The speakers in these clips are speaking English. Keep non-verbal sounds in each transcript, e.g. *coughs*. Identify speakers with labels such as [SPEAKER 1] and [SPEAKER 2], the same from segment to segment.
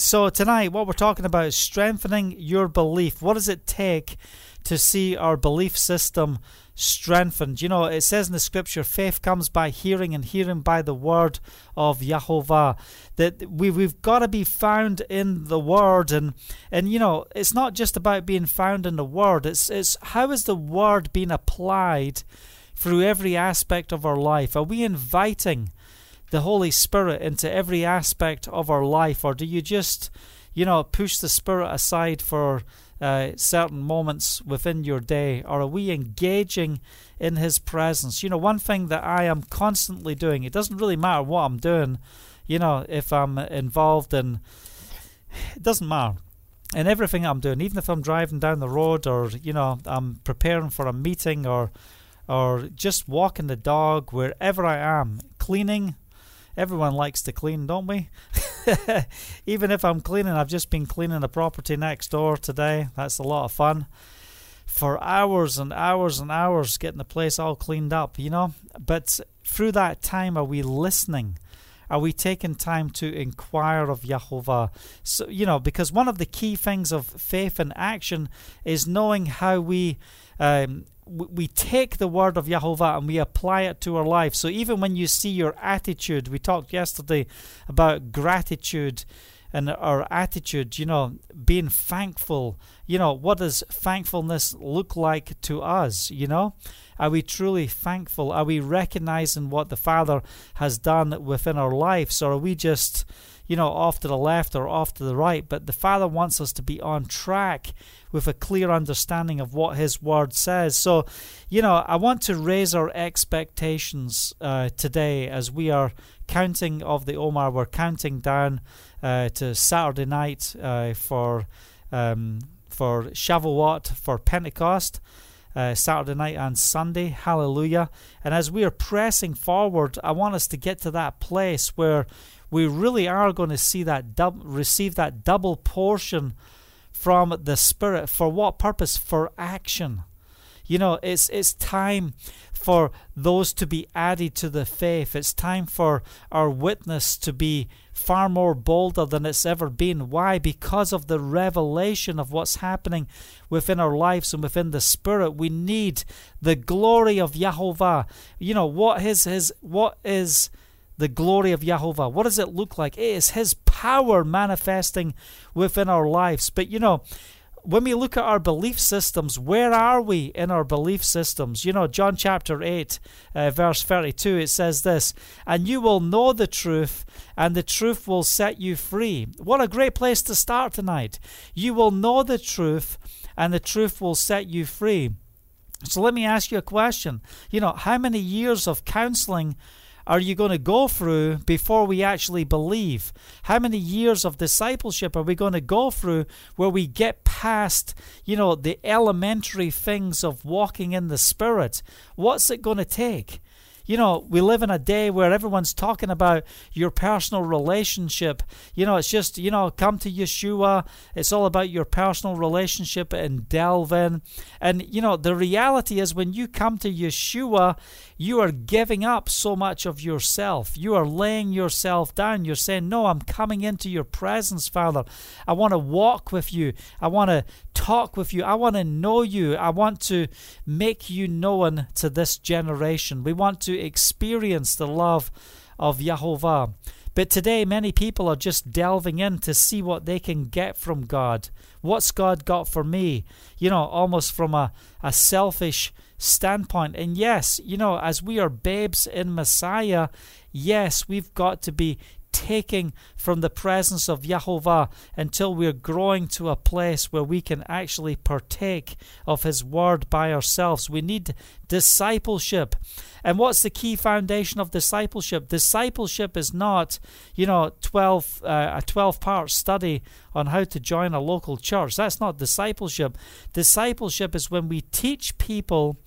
[SPEAKER 1] So, tonight, what we're talking about is strengthening your belief. What does it take to see our belief system strengthened? You know, it says in the scripture, faith comes by hearing, and hearing by the word of Yahovah. That we, we've got to be found in the word. And, and, you know, it's not just about being found in the word, it's, it's how is the word being applied through every aspect of our life? Are we inviting the Holy Spirit into every aspect of our life, or do you just, you know, push the Spirit aside for uh, certain moments within your day, or are we engaging in His presence? You know, one thing that I am constantly doing, it doesn't really matter what I'm doing, you know, if I'm involved in, it doesn't matter. In everything I'm doing, even if I'm driving down the road, or you know, I'm preparing for a meeting, or or just walking the dog, wherever I am, cleaning, Everyone likes to clean, don't we? *laughs* Even if I'm cleaning, I've just been cleaning the property next door today. That's a lot of fun. For hours and hours and hours getting the place all cleaned up, you know. But through that time, are we listening? Are we taking time to inquire of Yahovah? So, you know, because one of the key things of faith and action is knowing how we um, we take the word of Yahovah and we apply it to our life. So even when you see your attitude, we talked yesterday about gratitude and our attitude, you know, being thankful. You know, what does thankfulness look like to us? You know, are we truly thankful? Are we recognizing what the Father has done within our lives, or are we just, you know, off to the left or off to the right? But the Father wants us to be on track with a clear understanding of what His Word says. So, you know, I want to raise our expectations uh, today as we are counting of the Omer. We're counting down uh, to Saturday night uh, for um, for Shavuot for Pentecost. Uh, Saturday night and Sunday. Hallelujah. And as we are pressing forward, I want us to get to that place where we really are going to see that dub- receive that double portion from the Spirit. For what purpose? For action. You know, it's it's time for those to be added to the faith. It's time for our witness to be far more bolder than it's ever been. Why? Because of the revelation of what's happening within our lives and within the Spirit. We need the glory of Yahovah. You know, what what is his what is the glory of Yahovah? What does it look like? It is His power manifesting within our lives. But you know, when we look at our belief systems, where are we in our belief systems? You know, John chapter 8, uh, verse 32, it says this And you will know the truth, and the truth will set you free. What a great place to start tonight. You will know the truth, and the truth will set you free. So let me ask you a question. You know, how many years of counseling are you going to go through before we actually believe? How many years of discipleship are we going to go through where we get past, you know, the elementary things of walking in the Spirit? What's it going to take? You know, we live in a day where everyone's talking about your personal relationship. You know, it's just, you know, come to Yeshua. It's all about your personal relationship and delve in. And, you know, the reality is when you come to Yeshua, you are giving up so much of yourself. You are laying yourself down. You're saying, No, I'm coming into your presence, Father. I want to walk with you. I want to talk with you. I want to know you. I want to make you known to this generation. We want to experience the love of Yahovah. But today, many people are just delving in to see what they can get from God. What's God got for me? You know, almost from a, a selfish standpoint. And yes, you know, as we are babes in Messiah, yes, we've got to be taking from the presence of Yahovah until we're growing to a place where we can actually partake of His Word by ourselves. We need discipleship. And what's the key foundation of discipleship? Discipleship is not, you know, 12, uh, a 12 part study on how to join a local church. That's not discipleship. Discipleship is when we teach people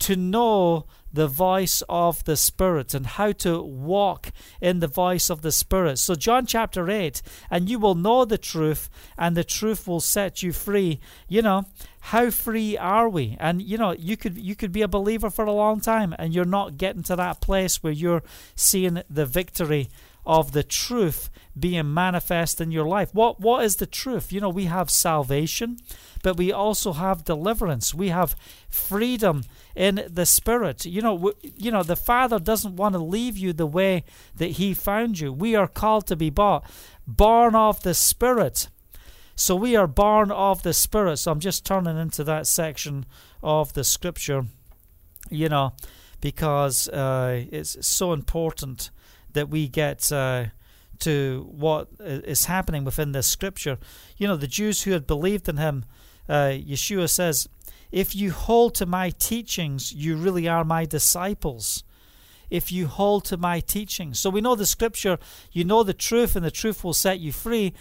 [SPEAKER 1] to know the voice of the Spirit and how to walk in the voice of the Spirit. So, John chapter 8, and you will know the truth, and the truth will set you free. You know, how free are we? And you know, you could you could be a believer for a long time and you're not getting to that place where you're seeing the victory of the truth being manifest in your life. What what is the truth? You know, we have salvation, but we also have deliverance. We have freedom in the spirit. You know, you know, the Father doesn't want to leave you the way that he found you. We are called to be bought, born of the spirit. So we are born of the spirit. So I'm just turning into that section of the scripture. You know, because uh, it's so important that we get uh, to what is happening within this scripture. You know, the Jews who had believed in him, uh, Yeshua says, If you hold to my teachings, you really are my disciples. If you hold to my teachings. So we know the scripture, you know the truth, and the truth will set you free.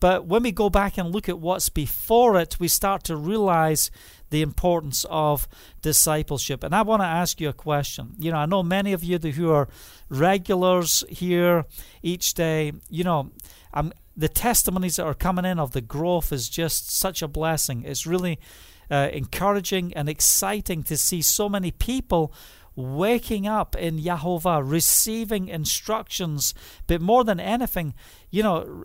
[SPEAKER 1] But when we go back and look at what's before it, we start to realize the importance of discipleship. And I want to ask you a question. You know, I know many of you who are regulars here each day, you know, I'm, the testimonies that are coming in of the growth is just such a blessing. It's really uh, encouraging and exciting to see so many people waking up in Yahovah, receiving instructions, but more than anything, you know,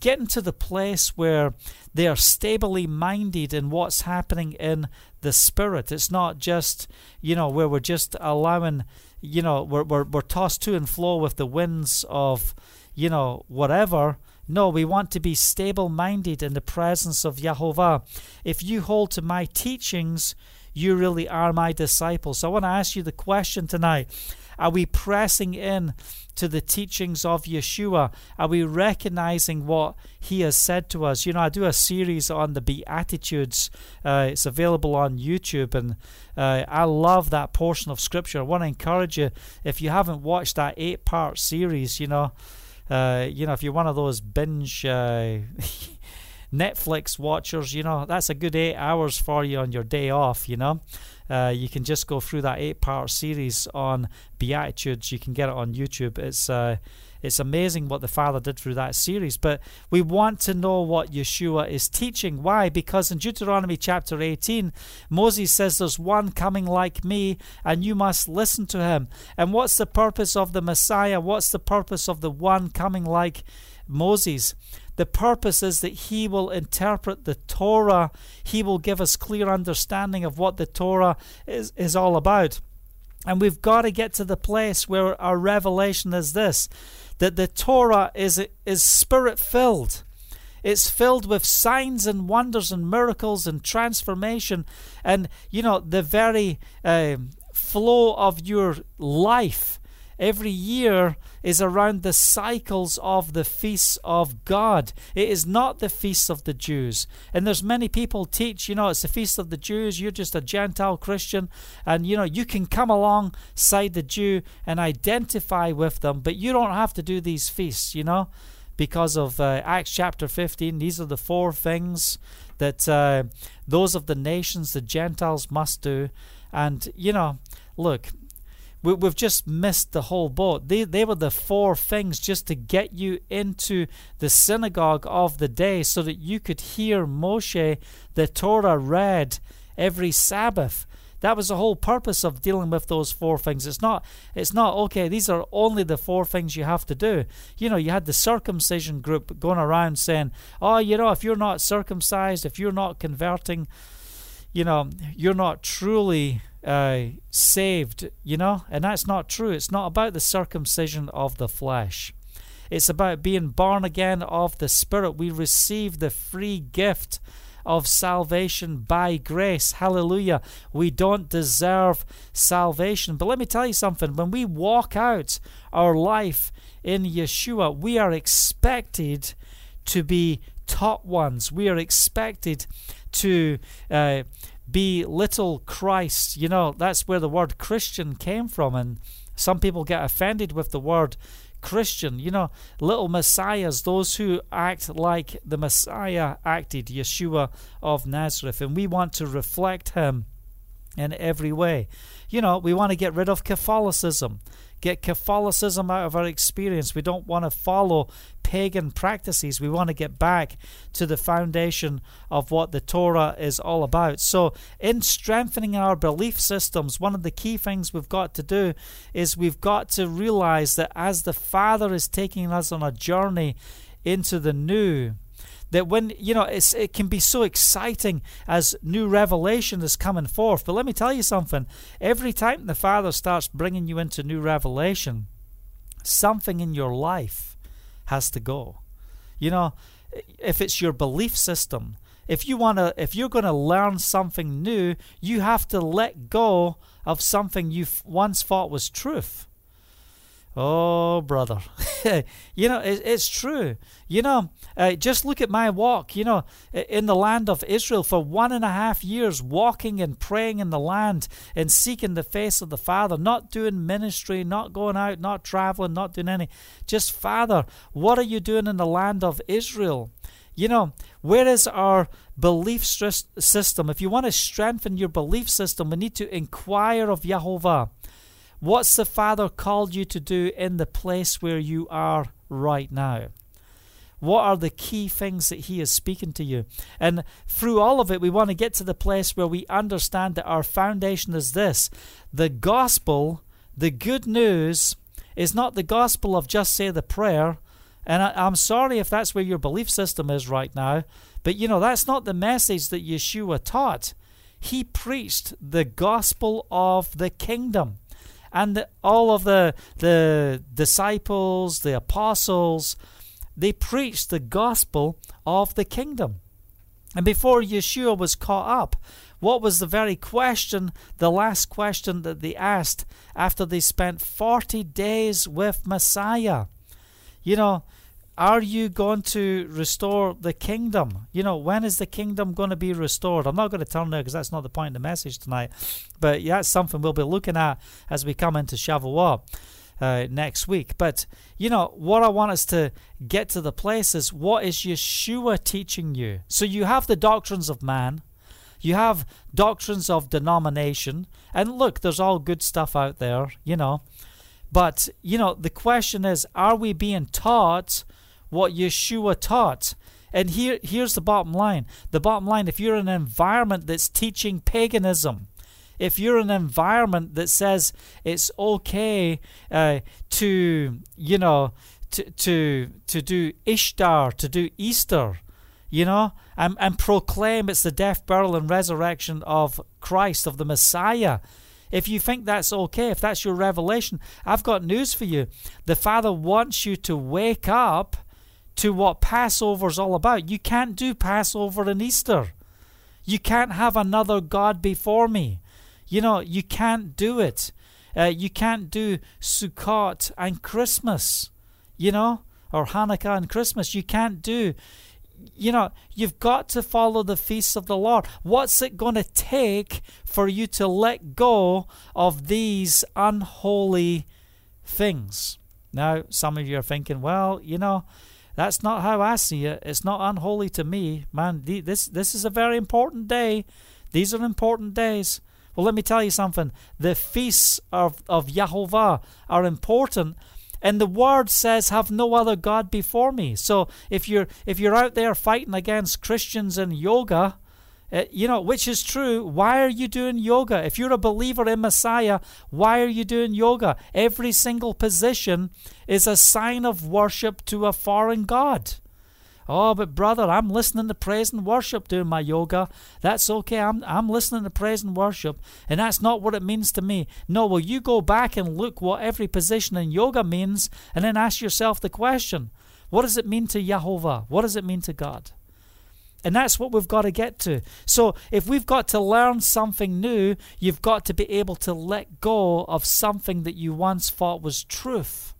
[SPEAKER 1] getting to the place where they are stably minded in what's happening in the spirit. It's not just, you know, where we're just allowing, you know, we're, we're, we're tossed to and fro with the winds of, you know, whatever. No, we want to be stable minded in the presence of Yahovah. If you hold to my teachings, you really are my disciples. So I want to ask you the question tonight Are we pressing in to the teachings of Yeshua? Are we recognizing what he has said to us? You know, I do a series on the Beatitudes. Uh, it's available on YouTube, and uh, I love that portion of Scripture. I want to encourage you, if you haven't watched that eight part series, you know, uh, you know, if you're one of those binge. Uh, *laughs* Netflix watchers, you know, that's a good eight hours for you on your day off, you know. Uh, you can just go through that eight part series on Beatitudes. You can get it on YouTube. It's uh, it's amazing what the Father did through that series. But we want to know what Yeshua is teaching. Why? Because in Deuteronomy chapter 18, Moses says, There's one coming like me, and you must listen to him. And what's the purpose of the Messiah? What's the purpose of the one coming like Moses? The purpose is that He will interpret the Torah. He will give us clear understanding of what the Torah is, is all about. And we've got to get to the place where our revelation is this that the Torah is, is spirit filled. It's filled with signs and wonders and miracles and transformation. And, you know, the very uh, flow of your life every year is around the cycles of the feasts of God. It is not the feasts of the Jews. And there's many people teach, you know, it's the feast of the Jews, you're just a Gentile Christian, and you know, you can come alongside the Jew and identify with them, but you don't have to do these feasts, you know, because of uh, Acts chapter 15. These are the four things that uh, those of the nations, the Gentiles, must do. And, you know, look, we, have just missed the whole boat. They, they were the four things just to get you into the synagogue of the day so that you could hear Moshe, the Torah, read every Sabbath. That was the whole purpose of dealing with those four things. It's not it's not okay, these are only the four things you have to do. You know, you had the circumcision group going around saying, Oh, you know, if you're not circumcised, if you're not converting, you know, you're not truly uh, saved, you know? And that's not true. It's not about the circumcision of the flesh. It's about being born again of the Spirit. We receive the free gift of salvation by grace. Hallelujah. We don't deserve salvation. But let me tell you something when we walk out our life in Yeshua, we are expected to be top ones. We are expected to. Uh, be little Christ. You know, that's where the word Christian came from. And some people get offended with the word Christian. You know, little messiahs, those who act like the Messiah acted, Yeshua of Nazareth. And we want to reflect him in every way. You know, we want to get rid of Catholicism. Get Catholicism out of our experience. We don't want to follow pagan practices. We want to get back to the foundation of what the Torah is all about. So, in strengthening our belief systems, one of the key things we've got to do is we've got to realize that as the Father is taking us on a journey into the new, that when you know it can be so exciting as new revelation is coming forth. But let me tell you something. Every time the father starts bringing you into new revelation something in your life has to go. You know if it's your belief system if you want to if you're going to learn something new you have to let go of something you once thought was truth Oh, brother. *laughs* you know, it, it's true. You know, uh, just look at my walk. You know, in the land of Israel for one and a half years, walking and praying in the land and seeking the face of the Father, not doing ministry, not going out, not traveling, not doing any. Just, Father, what are you doing in the land of Israel? You know, where is our belief system? If you want to strengthen your belief system, we need to inquire of Jehovah. What's the Father called you to do in the place where you are right now? What are the key things that He is speaking to you? And through all of it, we want to get to the place where we understand that our foundation is this the gospel, the good news, is not the gospel of just say the prayer. And I, am sorry if that's where your belief system is right now, but you know, that's not the message that Yeshua taught. He preached the gospel of the kingdom and the, all of the the disciples, the apostles, they preached the gospel of the kingdom. And before Yeshua was caught up, what was the very question, the last question that they asked after they spent 40 days with Messiah? You know, are you going to restore the kingdom? You know, when is the kingdom going to be restored? I'm not going to turn there because that's not the point of the message tonight. But yeah, that's something we'll be looking at as we come into Shavuot uh, next week. But, you know, what I want us to get to the place is what is Yeshua teaching you? So you have the doctrines of man, you have doctrines of denomination, and look, there's all good stuff out there, you know. But, you know, the question is are we being taught what Yeshua taught. And here, here's the bottom line. The bottom line if you're in an environment that's teaching paganism, if you're in an environment that says it's okay uh, to, you know, to, to, to do Ishtar, to do Easter, you know, and, and proclaim it's the death, burial, and resurrection of Christ, of the Messiah. If you think that's okay, if that's your revelation, I've got news for you. The Father wants you to wake up to what Passover's all about. You can't do Passover and Easter. You can't have another God before me. You know, you can't do it. Uh, you can't do Sukkot and Christmas, you know, or Hanukkah and Christmas. You can't do, you know, you've got to follow the feasts of the Lord. What's it going to take for you to let go of these unholy things? Now, some of you are thinking, well, you know, that's not how I see it. It's not unholy to me. Man, this, this is a very important day. These are important days. Well, let me tell you something. The feasts of, of Yahovah are important. And the word says, "Have no other god before me." So if you're if you're out there fighting against Christians in yoga, uh, you know, which is true. Why are you doing yoga? If you're a believer in Messiah, why are you doing yoga? Every single position is a sign of worship to a foreign God. Oh, but brother, I'm listening to praise and worship doing my yoga. That's okay. I'm, I'm listening to praise and worship, and that's not what it means to me. No, well, you go back and look what every position in yoga means, and then ask yourself the question what does it mean to Jehovah? What does it mean to God? And that's what we've got to get to. So, if we've got to learn something new, you've got to be able to let go of something that you once thought was truth.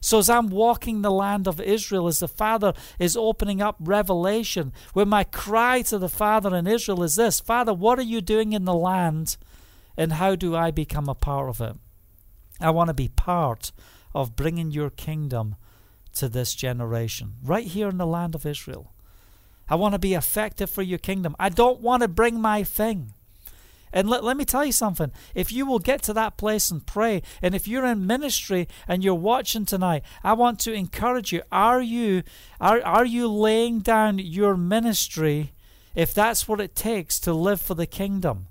[SPEAKER 1] So, as I'm walking the land of Israel, as the Father is opening up revelation, where my cry to the Father in Israel is this Father, what are you doing in the land, and how do I become a part of it? I want to be part of bringing your kingdom to this generation, right here in the land of Israel. I want to be effective for your kingdom. I don't want to bring my thing. And let, let me tell you something. If you will get to that place and pray, and if you're in ministry and you're watching tonight, I want to encourage you. Are you are, are you laying down your ministry if that's what it takes to live for the kingdom?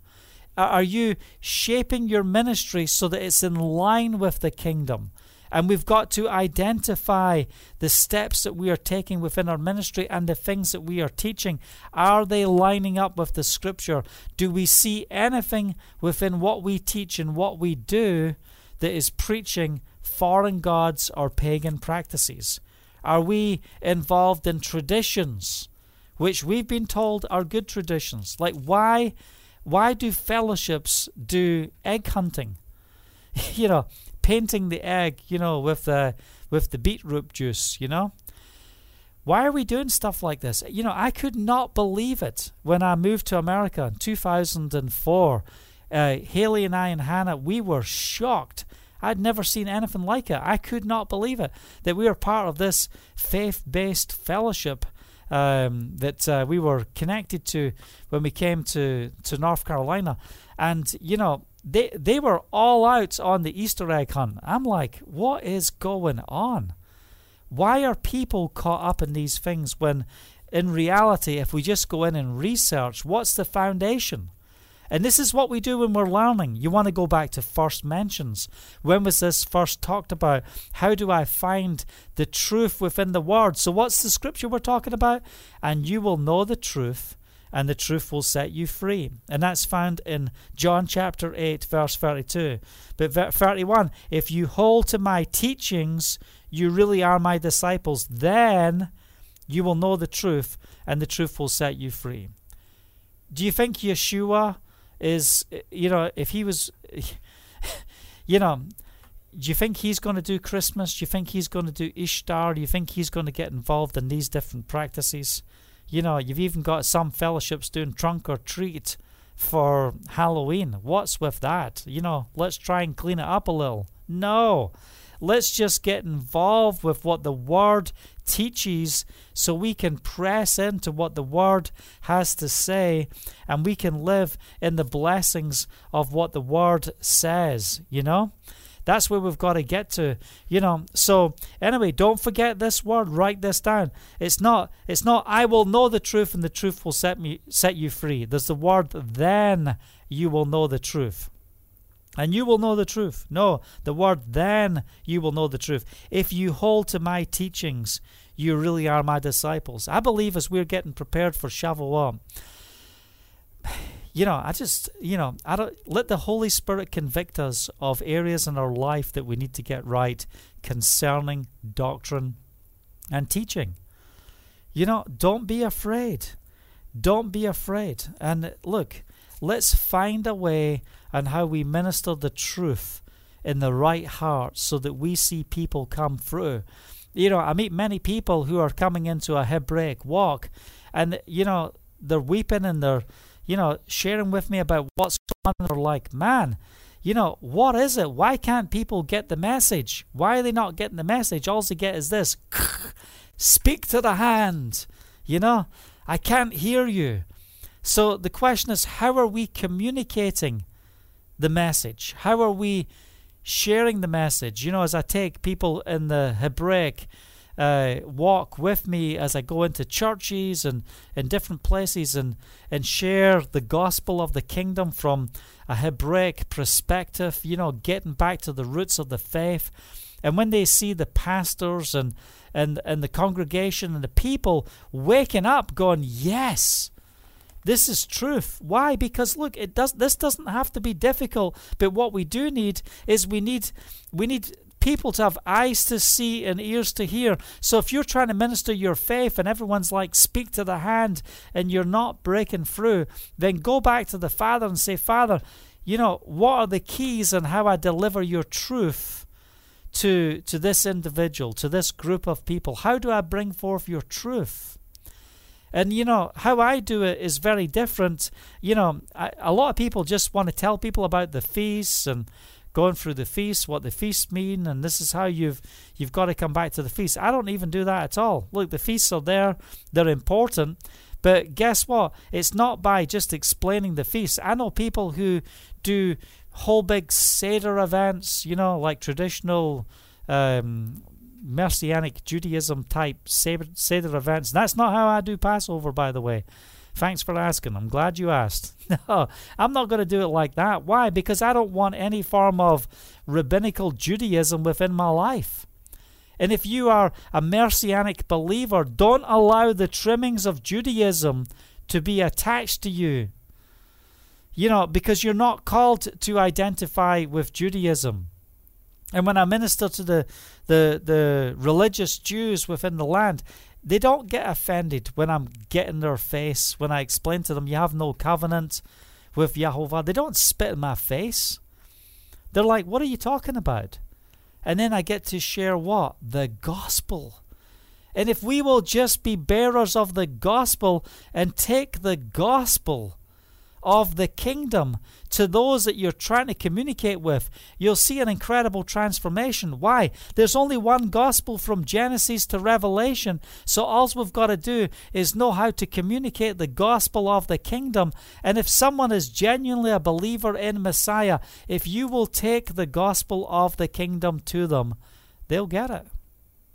[SPEAKER 1] Are you shaping your ministry so that it's in line with the kingdom? And we've got to identify the steps that we are taking within our ministry and the things that we are teaching. Are they lining up with the scripture? Do we see anything within what we teach and what we do that is preaching foreign gods or pagan practices? Are we involved in traditions which we've been told are good traditions? Like why why do fellowships do egg hunting? *laughs* you know, painting the egg, you know, with the with the beetroot juice, you know? Why are we doing stuff like this? You know, I could not believe it when I moved to America in 2004. Uh, Haley and I and Hannah, we were shocked. I'd never seen anything like it. I could not believe it that we were part of this faith based fellowship um, that uh, we were connected to when we came to, to North Carolina. And, you know, they they were all out on the Easter egg hunt. I'm like, what is going on? Why are people caught up in these things when in reality if we just go in and research what's the foundation? And this is what we do when we're learning. You want to go back to first mentions. When was this first talked about? How do I find the truth within the word? So, what's the scripture we're talking about? And you will know the truth, and the truth will set you free. And that's found in John chapter 8, verse 32. But 31 If you hold to my teachings, you really are my disciples. Then you will know the truth, and the truth will set you free. Do you think Yeshua is, you know, if he was, *laughs* you know, do you think he's going to do Christmas? Do you think he's going to do Ishtar? Do you think he's going to get involved in these different practices? You know, you've even got some fellowships doing trunk or treat for Halloween. What's with that? You know, let's try and clean it up a little. No. Let's just get involved with what the Word teaches so we can press into what the Word has to say and we can live in the blessings of what the Word says, you know? That's where we've got to get to, you know. So anyway, don't forget this word. Write this down. It's not. It's not. I will know the truth, and the truth will set me set you free. There's the word. Then you will know the truth. And you will know the truth. No, the word then you will know the truth. If you hold to my teachings, you really are my disciples. I believe as we're getting prepared for Shavuot, you know, I just, you know, I don't let the Holy Spirit convict us of areas in our life that we need to get right concerning doctrine and teaching. You know, don't be afraid. Don't be afraid. And look, let's find a way on how we minister the truth in the right heart so that we see people come through. You know, I meet many people who are coming into a Hebraic walk and, you know, they're weeping and they're you know, sharing with me about what's going on. They're like, man, you know, what is it? Why can't people get the message? Why are they not getting the message? All they get is this *laughs* speak to the hand. You know, I can't hear you. So the question is, how are we communicating the message? How are we sharing the message? You know, as I take people in the Hebraic uh, walk with me as I go into churches and in different places and, and share the gospel of the kingdom from a Hebraic perspective, you know, getting back to the roots of the faith. And when they see the pastors and, and, and the congregation and the people waking up going, Yes, this is truth. Why? Because look, it does this doesn't have to be difficult, but what we do need is we need we need people to have eyes to see and ears to hear. So if you're trying to minister your faith and everyone's like, speak to the hand, and you're not breaking through, then go back to the Father and say, Father, you know, what are the keys and how I deliver your truth to, to this individual, to this group of people? How do I bring forth your truth? And you know, how I do it is very different. You know, I, a lot of people just want to tell people about the feasts and going through the feast, what the feasts mean, and this is how you've you've got to come back to the feast. I don't even do that at all. Look, the feasts are there; they're important, But guess what? It's not by just explaining the feast. I know people who do whole big Seder events, you know, like traditional um, Messianic Judaism type Seder events. That's not how I do Passover, by the way. Thanks for asking. I'm glad you asked. *laughs* No, I'm not going to do it like that. Why? Because I don't want any form of rabbinical Judaism within my life. And if you are a messianic believer, don't allow the trimmings of Judaism to be attached to you. You know, because you're not called to identify with Judaism. And when I minister to the, the, the religious Jews within the land, they don't get offended when I'm getting their face, when I explain to them, you have no covenant with Yahovah. They don't spit in my face. They're like, what are you talking about? And then I get to share what? The gospel. And if we will just be bearers of the gospel and take the gospel of the kingdom to those that you're trying to communicate with, you'll see an incredible transformation. Why? There's only one gospel from Genesis to Revelation, so all we've got to do is know how to communicate the gospel of the kingdom. And if someone is genuinely a believer in Messiah, if you will take the gospel of the kingdom to them, they'll get it.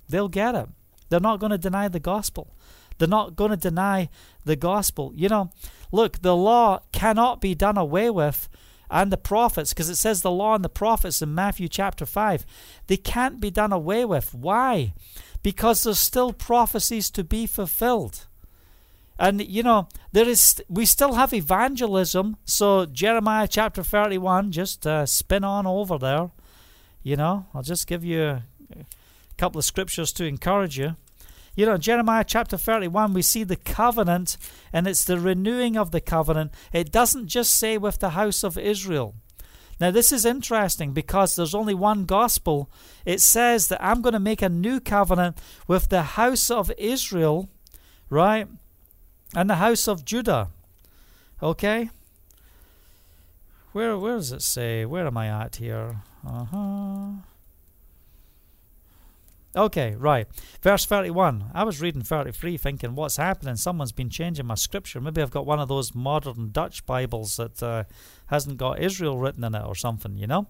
[SPEAKER 1] They'll get it. They're not going to deny the gospel. They're not going to deny the gospel. You know, look, the law cannot be done away with, and the prophets, because it says the law and the prophets in Matthew chapter 5, they can't be done away with. Why? Because there's still prophecies to be fulfilled. And you know, there is we still have evangelism. So Jeremiah chapter 31, just uh, spin on over there. You know, I'll just give you a couple of scriptures to encourage you. You know, Jeremiah chapter 31, we see the covenant, and it's the renewing of the covenant. It doesn't just say with the house of Israel. Now, this is interesting because there's only one gospel. It says that I'm going to make a new covenant with the house of Israel, right? And the house of Judah. Okay? Where, where does it say? Where am I at here? Uh huh. Okay, right. Verse 31. I was reading 33 thinking, what's happening? Someone's been changing my scripture. Maybe I've got one of those modern Dutch Bibles that uh, hasn't got Israel written in it or something, you know?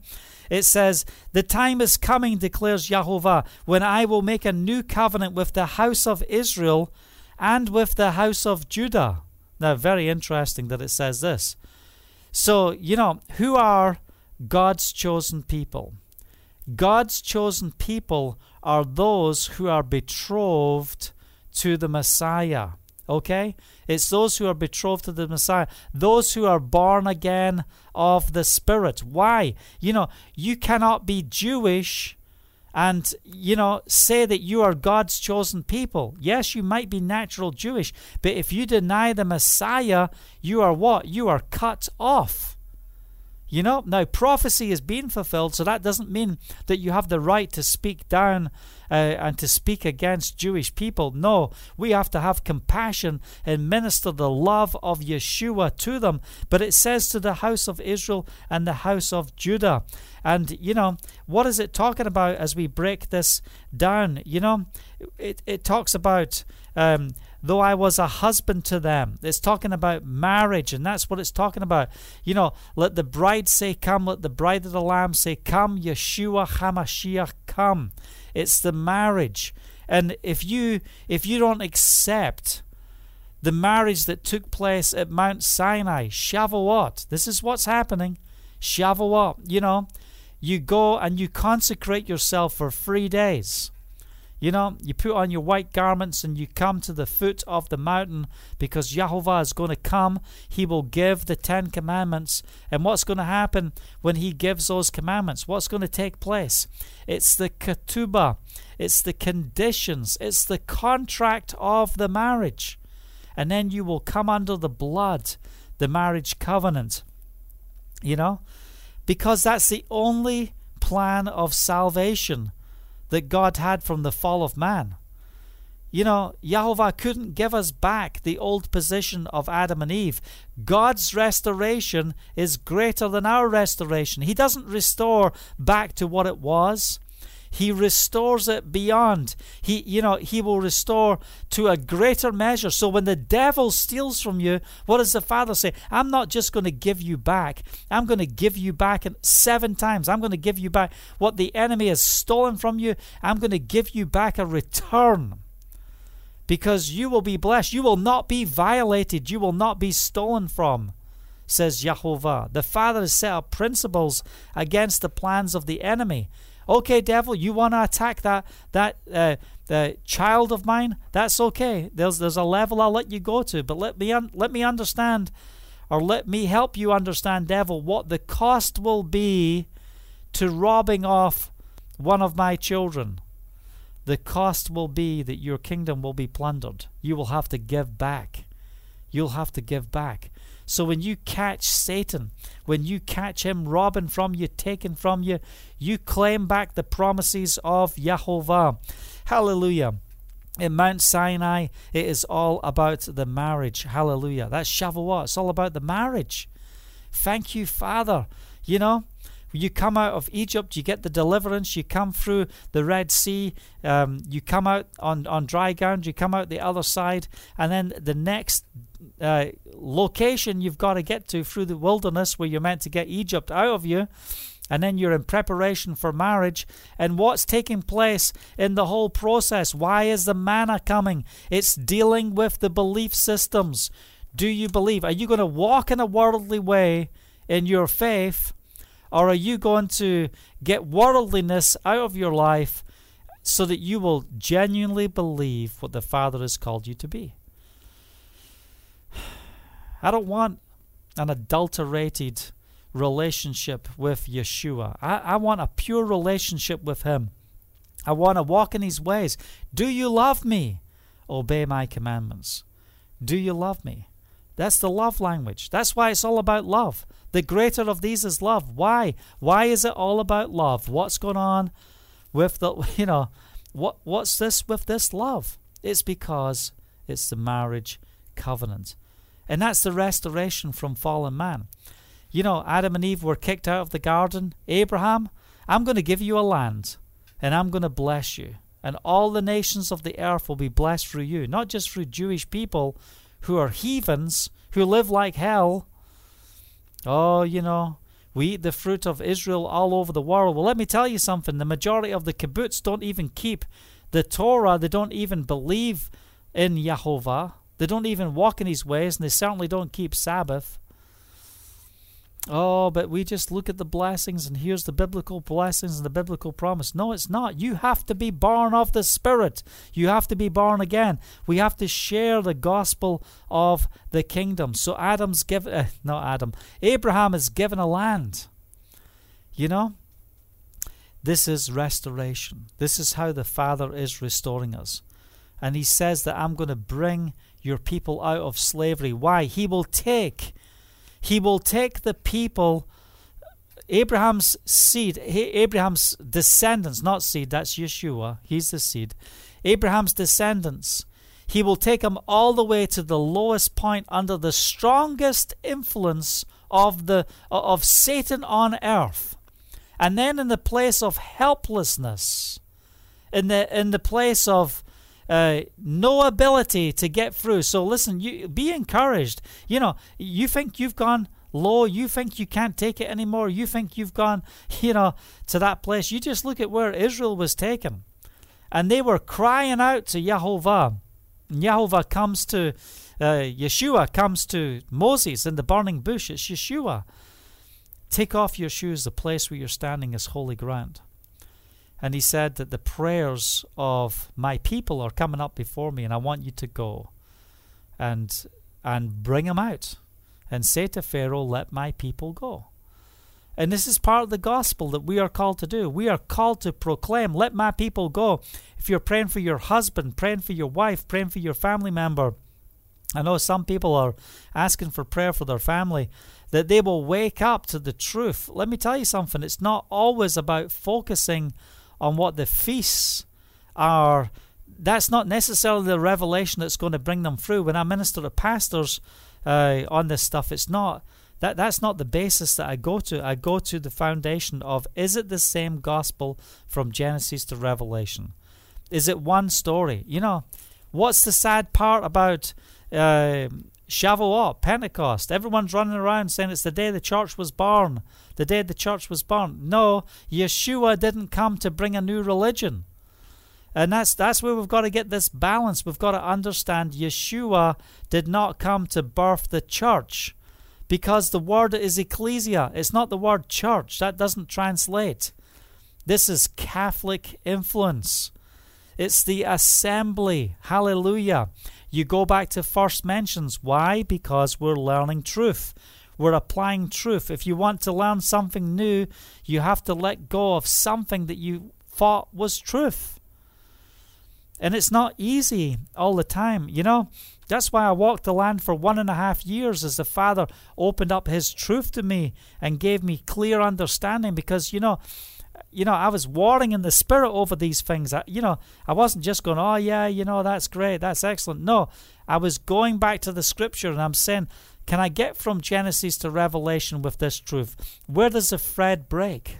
[SPEAKER 1] It says, The time is coming, declares Yahovah, when I will make a new covenant with the house of Israel and with the house of Judah. Now, very interesting that it says this. So, you know, who are God's chosen people? God's chosen people are those who are betrothed to the Messiah. Okay? It's those who are betrothed to the Messiah, those who are born again of the Spirit. Why? You know, you cannot be Jewish and, you know, say that you are God's chosen people. Yes, you might be natural Jewish, but if you deny the Messiah, you are what? You are cut off. You know, now prophecy is being fulfilled, so that doesn't mean that you have the right to speak down uh, and to speak against Jewish people. No, we have to have compassion and minister the love of Yeshua to them. But it says to the house of Israel and the house of Judah. And, you know, what is it talking about as we break this down? You know, it, it talks about. Um, though I was a husband to them. It's talking about marriage, and that's what it's talking about. You know, let the bride say, Come, let the bride of the Lamb say, Come, Yeshua HaMashiach, come. It's the marriage. And if you if you don't accept the marriage that took place at Mount Sinai, Shavuot, this is what's happening. Shavuot, you know, you go and you consecrate yourself for three days. You know, you put on your white garments and you come to the foot of the mountain because Jehovah is going to come. He will give the Ten Commandments. And what's going to happen when He gives those commandments? What's going to take place? It's the ketubah, it's the conditions, it's the contract of the marriage. And then you will come under the blood, the marriage covenant. You know, because that's the only plan of salvation that God had from the fall of man. You know, Yahovah couldn't give us back the old position of Adam and Eve. God's restoration is greater than our restoration. He doesn't restore back to what it was. He restores it beyond. He, you know, he will restore to a greater measure. So when the devil steals from you, what does the Father say? I'm not just going to give you back. I'm going to give you back seven times. I'm going to give you back what the enemy has stolen from you. I'm going to give you back a return because you will be blessed. You will not be violated. You will not be stolen from says Jehovah. The Father has set up principles against the plans of the enemy. Okay, devil, you want to attack that that uh, the child of mine? That's okay. There's there's a level I'll let you go to, but let me un- let me understand, or let me help you understand, devil, what the cost will be to robbing off one of my children. The cost will be that your kingdom will be plundered. You will have to give back. You'll have to give back. So when you catch Satan, when you catch him robbing from you, taking from you, you claim back the promises of Jehovah. Hallelujah. In Mount Sinai, it is all about the marriage. Hallelujah. That's Shavuot. It's all about the marriage. Thank you, Father. You know, you come out of Egypt, you get the deliverance, you come through the Red Sea, um, you come out on, on dry ground, you come out the other side, and then the next uh, location you've got to get to through the wilderness where you're meant to get Egypt out of you. And then you're in preparation for marriage. And what's taking place in the whole process? Why is the manna coming? It's dealing with the belief systems. Do you believe? Are you going to walk in a worldly way in your faith? Or are you going to get worldliness out of your life so that you will genuinely believe what the Father has called you to be? *sighs* I don't want an adulterated relationship with Yeshua. I, I want a pure relationship with Him. I want to walk in His ways. Do you love me? Obey my commandments. Do you love me? That's the love language. That's why it's all about love. The greater of these is love. Why? Why is it all about love? What's going on with the, *laughs* you know, what what's this with this love? It's because it's the marriage covenant. And that's the restoration from fallen man. You know, Adam and Eve were kicked out of the garden. Abraham, I'm going to give you a land and I'm going to bless you. And all the nations of the earth will be blessed through you, not just through Jewish people who are heathens, who live like hell. Oh, you know, we eat the fruit of Israel all over the world. Well, let me tell you something. The majority of the kibbutz don't even keep the Torah, they don't even believe in Yahovah. They don't even walk in his ways, and they certainly don't keep Sabbath. Oh, but we just look at the blessings, and here's the biblical blessings and the biblical promise. No, it's not. You have to be born of the Spirit. You have to be born again. We have to share the gospel of the kingdom. So Adam's given, uh, not Adam, Abraham is given a land. You know, this is restoration. This is how the Father is restoring us. And he says that I'm going to bring your people out of slavery. Why? He will take, he will take the people, Abraham's seed, Abraham's descendants, not seed, that's Yeshua, he's the seed. Abraham's descendants, he will take them all the way to the lowest point under the strongest influence of the of Satan on earth. And then in the place of helplessness, in the in the place of uh, no ability to get through. So listen, you be encouraged. You know, you think you've gone low, you think you can't take it anymore, you think you've gone, *laughs* you know, to that place. You just look at where Israel was taken. And they were crying out to Yahovah. And Yahovah comes to uh, Yeshua comes to Moses in the burning bush. It's Yeshua. Take off your shoes. The place where you're standing is holy ground. And he said that the prayers of my people are coming up before me, and I want you to go and and bring them out and say to Pharaoh, Let my people go. And this is part of the gospel that we are called to do. We are called to proclaim, Let my people go. If you're praying for your husband, praying for your wife, praying for your family member, I know some people are asking for prayer for their family, that they will wake up to the truth. Let me tell you something, it's not always about focusing on what the feasts are, that's not necessarily the revelation that's going to bring them through. When I minister to pastors uh, on this stuff, it's not That that's not the basis that I go to. I go to the foundation of is it the same gospel from Genesis to Revelation? Is it one story? You know, what's the sad part about uh, Shavuot, Pentecost? Everyone's running around saying it's the day the church was born. The day the church was born. No, Yeshua didn't come to bring a new religion. And that's that's where we've got to get this balance. We've got to understand Yeshua did not come to birth the church because the word is ecclesia. It's not the word church. That doesn't translate. This is Catholic influence. It's the assembly. Hallelujah. You go back to first mentions. Why? Because we're learning truth. We're applying truth. If you want to learn something new, you have to let go of something that you thought was truth. And it's not easy all the time. You know, that's why I walked the land for one and a half years as the Father opened up His truth to me and gave me clear understanding because, you know, you know, I was warring in the spirit over these things. I, you know, I wasn't just going, oh, yeah, you know, that's great, that's excellent. No, I was going back to the scripture and I'm saying, can I get from Genesis to Revelation with this truth? Where does the thread break?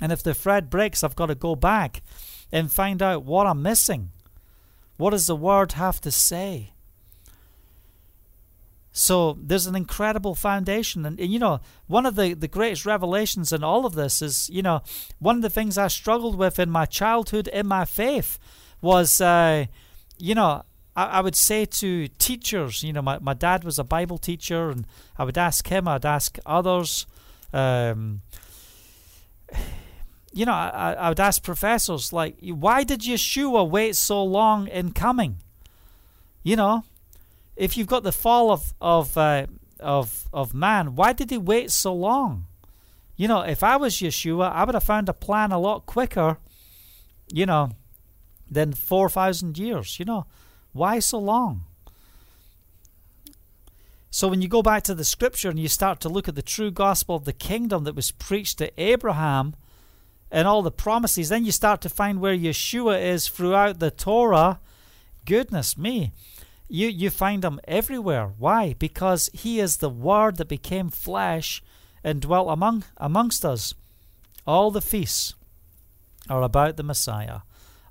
[SPEAKER 1] And if the thread breaks, I've got to go back and find out what I'm missing. What does the word have to say? So there's an incredible foundation. And, and, you know, one of the, the greatest revelations in all of this is, you know, one of the things I struggled with in my childhood in my faith was, uh, you know, I, I, would say to teachers, you know, my, my dad was a Bible teacher, and I would ask him, I'd ask others, um, you know, I, I would ask professors, like, why did Yeshua wait so long in coming? You know, if you've got the fall of of uh, of of man, why did he wait so long? You know, if I was Yeshua, I would have found a plan a lot quicker. You know, than four thousand years. You know, why so long? So when you go back to the scripture and you start to look at the true gospel of the kingdom that was preached to Abraham and all the promises, then you start to find where Yeshua is throughout the Torah. Goodness me. You, you find him everywhere. Why? Because he is the Word that became flesh and dwelt among amongst us. All the feasts are about the Messiah.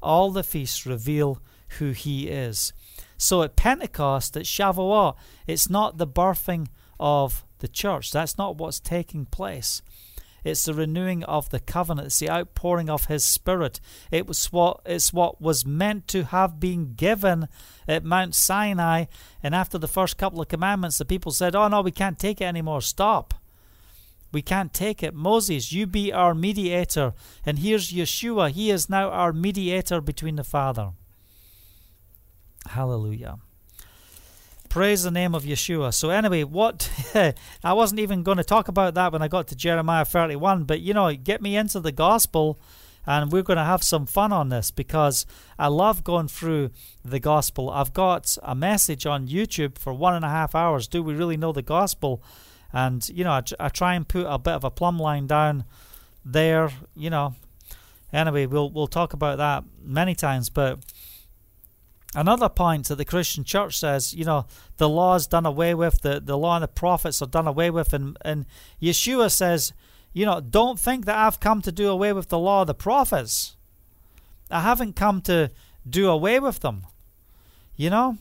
[SPEAKER 1] All the feasts reveal who he is. So at Pentecost, at Shavuot, it's not the birthing of the church. That's not what's taking place. It's the renewing of the covenant. It's the outpouring of His Spirit. It was what it's what was meant to have been given at Mount Sinai. And after the first couple of commandments, the people said, "Oh no, we can't take it anymore. Stop. We can't take it. Moses, you be our mediator." And here's Yeshua. He is now our mediator between the Father. Hallelujah. Praise the name of Yeshua. So, anyway, what *laughs* I wasn't even going to talk about that when I got to Jeremiah 31, but you know, get me into the gospel and we're going to have some fun on this because I love going through the gospel. I've got a message on YouTube for one and a half hours. Do we really know the gospel? And, you know, I, I try and put a bit of a plumb line down there, you know. Anyway, we'll, we'll talk about that many times, but Another point that the Christian church says, you know, the law is done away with, the, the law and the prophets are done away with, and, and Yeshua says, you know, don't think that I've come to do away with the law of the prophets. I haven't come to do away with them, you know?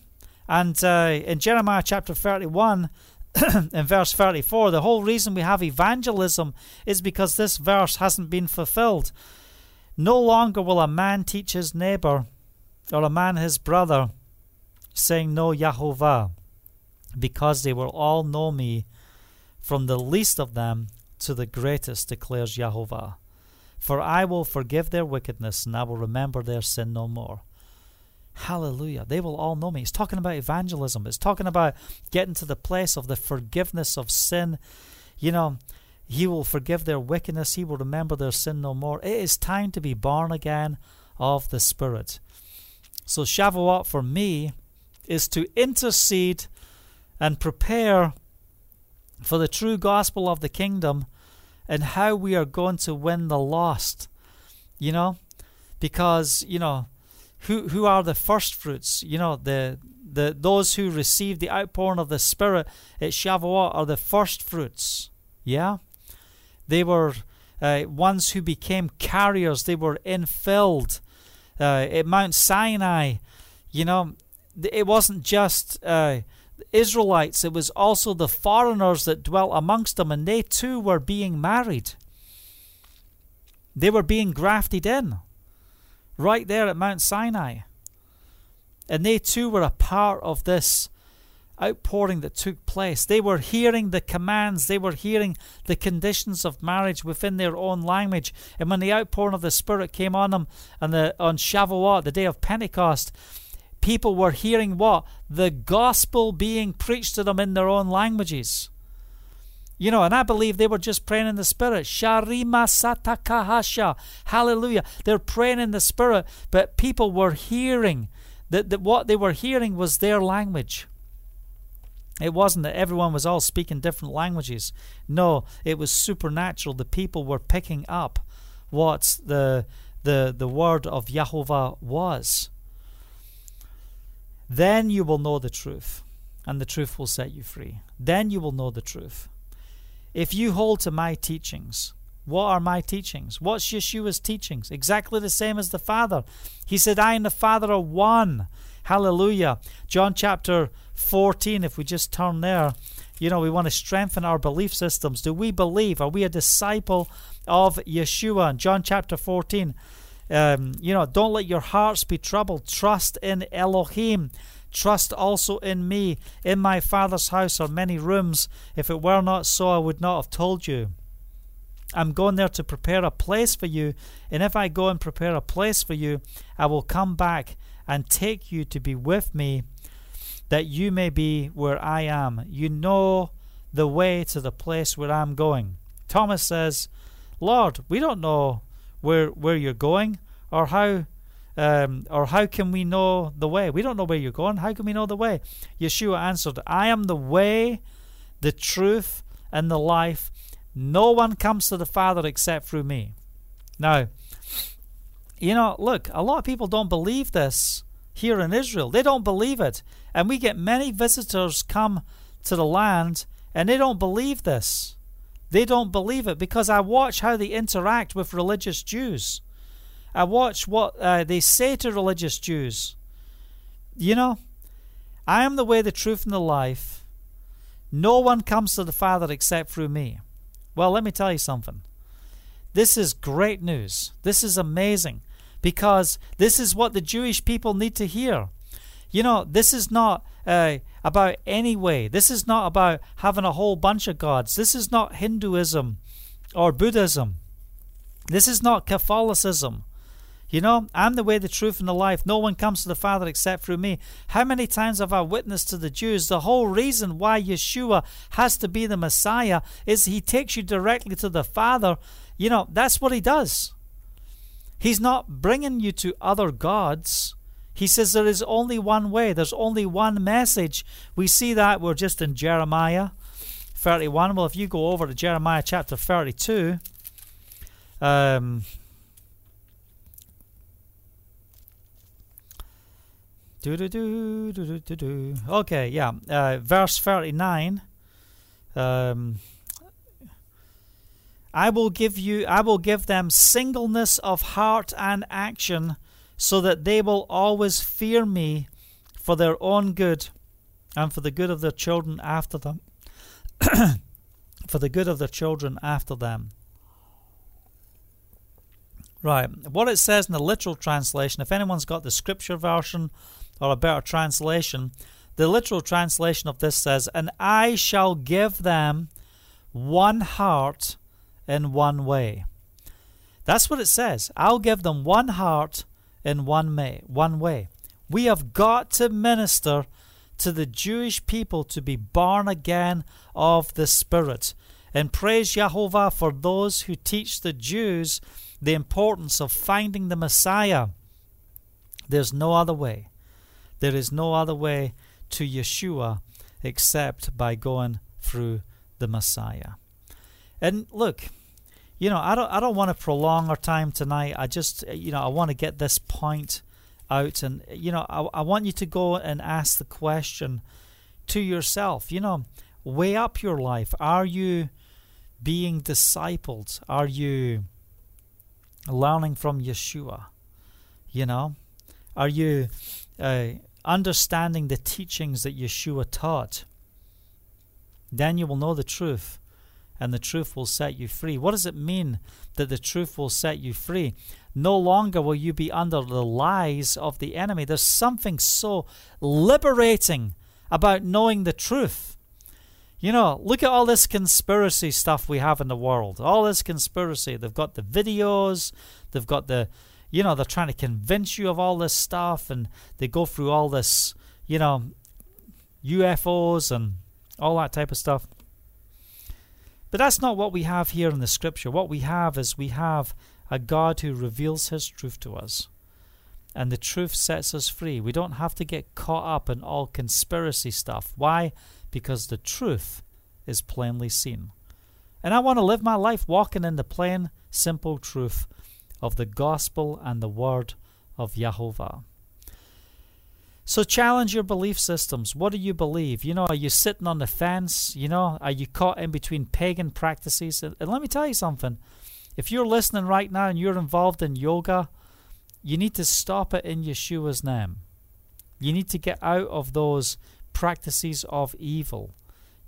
[SPEAKER 1] And uh, in Jeremiah chapter 31, *clears throat* in verse 34, the whole reason we have evangelism is because this verse hasn't been fulfilled. No longer will a man teach his neighbor or a man his brother, saying, Know Yahovah, because they will all know me, from the least of them to the greatest, declares Yahovah. For I will forgive their wickedness, and I will remember their sin no more. Hallelujah. They will all know me. It's talking about evangelism. It's talking about getting to the place of the forgiveness of sin. You know, He will forgive their wickedness. He will remember their sin no more. It is time to be born again of the Spirit. So Shavuot for me is to intercede and prepare for the true gospel of the kingdom and how we are going to win the lost. You know? Because, you know, who who are the first fruits? You know, the the those who receive the outpouring of the Spirit at Shavuot are the first fruits. Yeah, they were uh, ones who became carriers. They were infilled uh, at Mount Sinai. You know, it wasn't just uh, Israelites; it was also the foreigners that dwelt amongst them, and they too were being married. They were being grafted in, right there at Mount Sinai. And they too were a part of this outpouring that took place. They were hearing the commands, they were hearing the conditions of marriage within their own language. And when the outpouring of the Spirit came on them and the, on Shavuot, the day of Pentecost, people were hearing what? The gospel being preached to them in their own languages. You know, and I believe they were just praying in the Spirit. Sharima satakahasha. Hallelujah. They're praying in the Spirit, but people were hearing that, that what they were hearing was their language. It wasn't that everyone was all speaking different languages. No, it was supernatural. The people were picking up what the the the word of Yahovah was. Then you will know the truth, and the truth will set you free. Then you will know the truth. If you hold to my teachings, what are my teachings? What's Yeshua's teachings? Exactly the same as the Father. He said, I and the Father are one. Hallelujah. John chapter 14, if we just turn there, you know, we want to strengthen our belief systems. Do we believe? Are we a disciple of Yeshua? In John chapter 14, um, you know, don't let your hearts be troubled. Trust in Elohim. Trust also in me. In my Father's house are many rooms. If it were not so, I would not have told you. I'm going there to prepare a place for you. And if I go and prepare a place for you, I will come back and take you to be with me, that you may be where I am. You know the way to the place where I'm going. Thomas says, Lord, we don't know where where you're going or how um, or how can we know the way? We don't know where you're going. How can we know the way? Yeshua answered, I am the way, the truth, and the life. No one comes to the Father except through me. Now, you know, look, a lot of people don't believe this here in Israel. They don't believe it. And we get many visitors come to the land and they don't believe this. They don't believe it because I watch how they interact with religious Jews. I watch what uh, they say to religious Jews. You know, I am the way, the truth, and the life. No one comes to the Father except through me. Well, let me tell you something. This is great news. This is amazing because this is what the Jewish people need to hear. You know, this is not uh, about any way. This is not about having a whole bunch of gods. This is not Hinduism or Buddhism. This is not Catholicism. You know, I'm the way, the truth, and the life. No one comes to the Father except through me. How many times have I witnessed to the Jews? The whole reason why Yeshua has to be the Messiah is he takes you directly to the Father. You know, that's what he does. He's not bringing you to other gods. He says there is only one way, there's only one message. We see that we're just in Jeremiah 31. Well, if you go over to Jeremiah chapter 32, um. Okay, yeah. Uh, verse thirty-nine. Um, I will give you. I will give them singleness of heart and action, so that they will always fear me, for their own good, and for the good of their children after them. *coughs* for the good of their children after them. Right. What it says in the literal translation, if anyone's got the scripture version or a better translation, the literal translation of this says, And I shall give them one heart in one way. That's what it says. I'll give them one heart in one way. One way. We have got to minister to the Jewish people to be born again of the Spirit. And praise Jehovah for those who teach the Jews the importance of finding the Messiah. There's no other way. There is no other way to Yeshua except by going through the Messiah. And look, you know, I don't I don't want to prolong our time tonight. I just you know, I want to get this point out. And, you know, I, I want you to go and ask the question to yourself, you know, weigh up your life. Are you being discipled? Are you learning from Yeshua? You know, are you uh, understanding the teachings that Yeshua taught? Then you will know the truth, and the truth will set you free. What does it mean that the truth will set you free? No longer will you be under the lies of the enemy. There's something so liberating about knowing the truth. You know, look at all this conspiracy stuff we have in the world. All this conspiracy. They've got the videos, they've got the, you know, they're trying to convince you of all this stuff, and they go through all this, you know, UFOs and all that type of stuff. But that's not what we have here in the scripture. What we have is we have a God who reveals his truth to us. And the truth sets us free. We don't have to get caught up in all conspiracy stuff. Why? Because the truth is plainly seen. And I want to live my life walking in the plain, simple truth of the gospel and the word of Yahovah. So challenge your belief systems. What do you believe? You know, are you sitting on the fence? You know, are you caught in between pagan practices? And, let me tell you something. If you're listening right now and you're involved in yoga, you need to stop it in Yeshua's name. You need to get out of those practices of evil.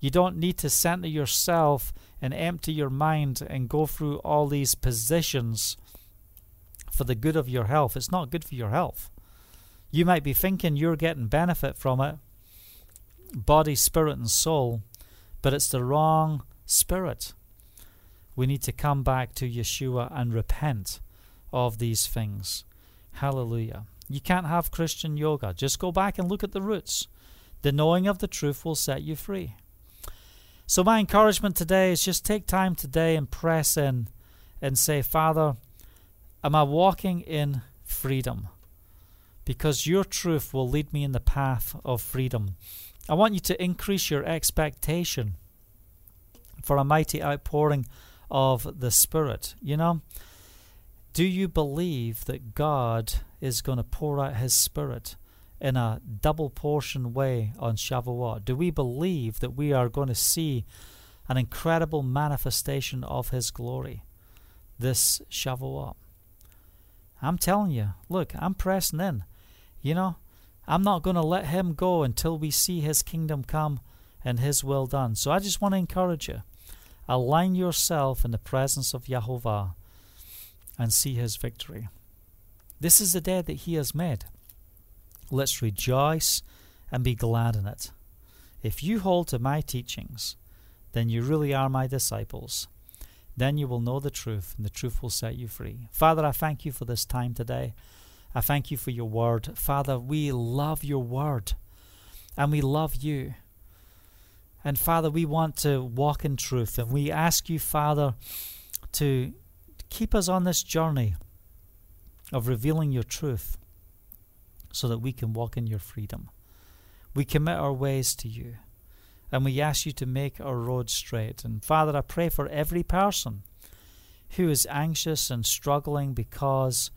[SPEAKER 1] You don't need to center yourself and empty your mind and go through all these positions for the good of your health. It's not good for your health. You might be thinking you're getting benefit from it, body, spirit, and soul, but it's the wrong spirit. We need to come back to Yeshua and repent of these things. Hallelujah. You can't have Christian yoga. Just go back and look at the roots. The knowing of the truth will set you free. So, my encouragement today is just take time today and press in and say, Father, am I walking in freedom? Because your truth will lead me in the path of freedom. I want you to increase your expectation for a mighty outpouring of the Spirit. You know, do you believe that God is going to pour out His Spirit in a double portion way on Shavuot? Do we believe that we are going to see an incredible manifestation of His glory this Shavuot? I'm telling you, look, I'm pressing in. You know, I'm not going to let him go until we see his kingdom come and his will done. So I just want to encourage you. Align yourself in the presence of Yahovah and see his victory. This is the day that he has made. Let's rejoice and be glad in it. If you hold to my teachings, then you really are my disciples. Then you will know the truth, and the truth will set you free. Father, I thank you for this time today. I thank you for your word. Father, we love your word and we love you. And Father, we want to walk in truth. And we ask you, Father, to keep us on this journey of revealing your truth so that we can walk in your freedom. We commit our ways to you and we ask you to make our road straight. And Father, I pray for every person who is anxious and struggling because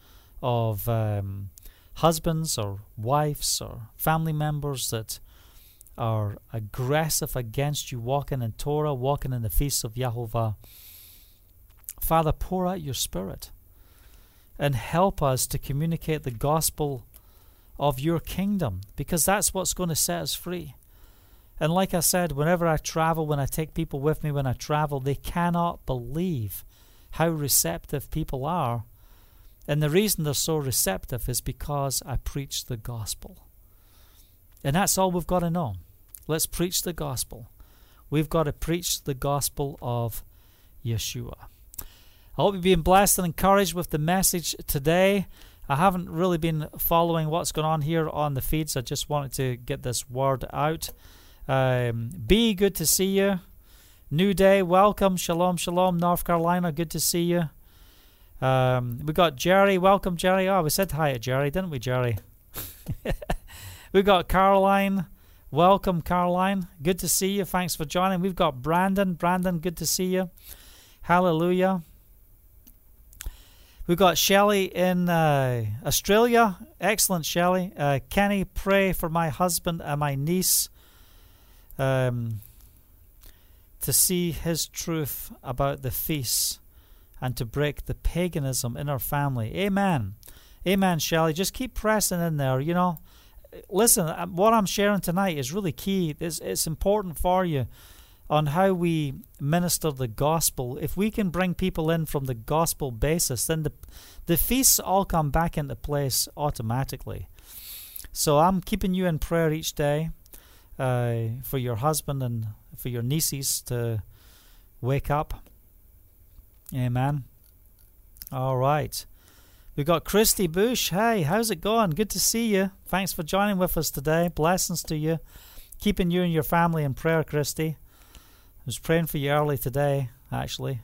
[SPEAKER 1] of um, husbands or wives or family members that are aggressive against you walking in Torah, walking in the feasts of Yahovah. Father, pour out your Spirit and help us to communicate the gospel of your kingdom because that's what's going to set us free. And like I said, whenever I travel, when I take people with me when I travel, they cannot believe how receptive people are and the reason they're so receptive is because I preach the gospel. And that's all we've got to know. Let's preach the gospel. We've got to preach the gospel of Yeshua. I hope you've been blessed and encouraged with the message today. I haven't really been following what's going on here on the feeds. I just wanted to get this word out. Um, be good to see you. New day, welcome. Shalom, shalom, North Carolina. Good to see you. Um, we got Jerry. Welcome, Jerry. Oh, we said hi to Jerry, didn't we, Jerry? *laughs* We've got Caroline. Welcome, Caroline. Good to see you. Thanks for joining. We've got Brandon. Brandon, good to see you. Hallelujah. We've got Shelley in uh, Australia. Excellent, Shelley. Uh, Kenny, pray for my husband and my niece um, to see his truth about the feasts and to break the paganism in our family. Amen. Amen, Shelley. Just keep pressing in there. You know, listen, uh, what I'm sharing tonight is really key. It's, it's important for you on how we minister the gospel. If we can bring people in from the gospel basis, then the the feasts all come back into place automatically. So I'm keeping you in prayer each day uh, for your husband and for your nieces to wake up. Amen. All right. We've got Christy Bush. Hey, how's it going? Good to see you. Thanks for joining with us today. Blessings to you. Keeping you and your family in prayer, Christy. I was praying for you early today, actually.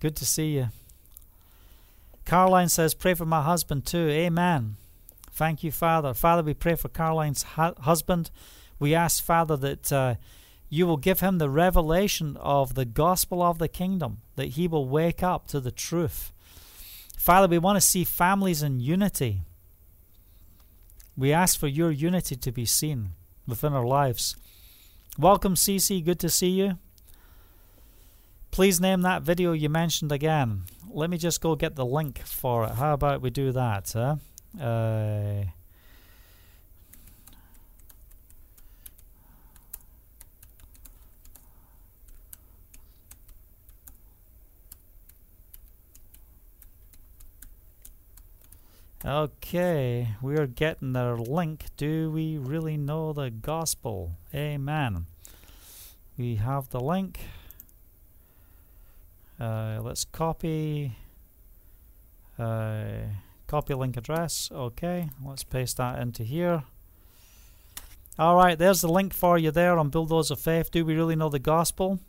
[SPEAKER 1] Good to see you. Caroline says, Pray for my husband too. Amen. Thank you, Father. Father, we pray for Caroline's hu- husband. We ask, Father, that uh, you will give him the revelation of the gospel of the kingdom, that he will wake up to the truth. Father, we want to see families in unity. We ask for your unity to be seen within our lives. Welcome, Cece. Good to see you. Please name that video you mentioned again. Let me just go get the link for it. How about we do that? Huh? Uh, Okay, we are getting the link. Do we really know the gospel? Amen. We have the link. Uh, let's copy. Uh, copy link address. Okay, let's paste that into here. All right, there's the link for you there on Bulldozer Faith. Do we really know the gospel?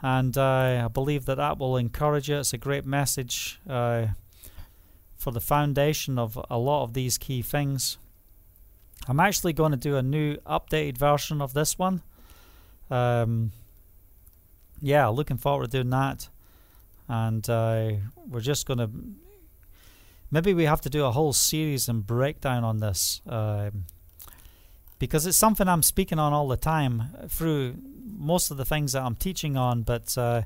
[SPEAKER 1] And uh, I believe that that will encourage you. It's a great message. Uh, for the foundation of a lot of these key things. I'm actually going to do a new updated version of this one. Um, yeah, looking forward to doing that. And uh, we're just going to. Maybe we have to do a whole series and breakdown on this. Um, because it's something I'm speaking on all the time through most of the things that I'm teaching on, but uh,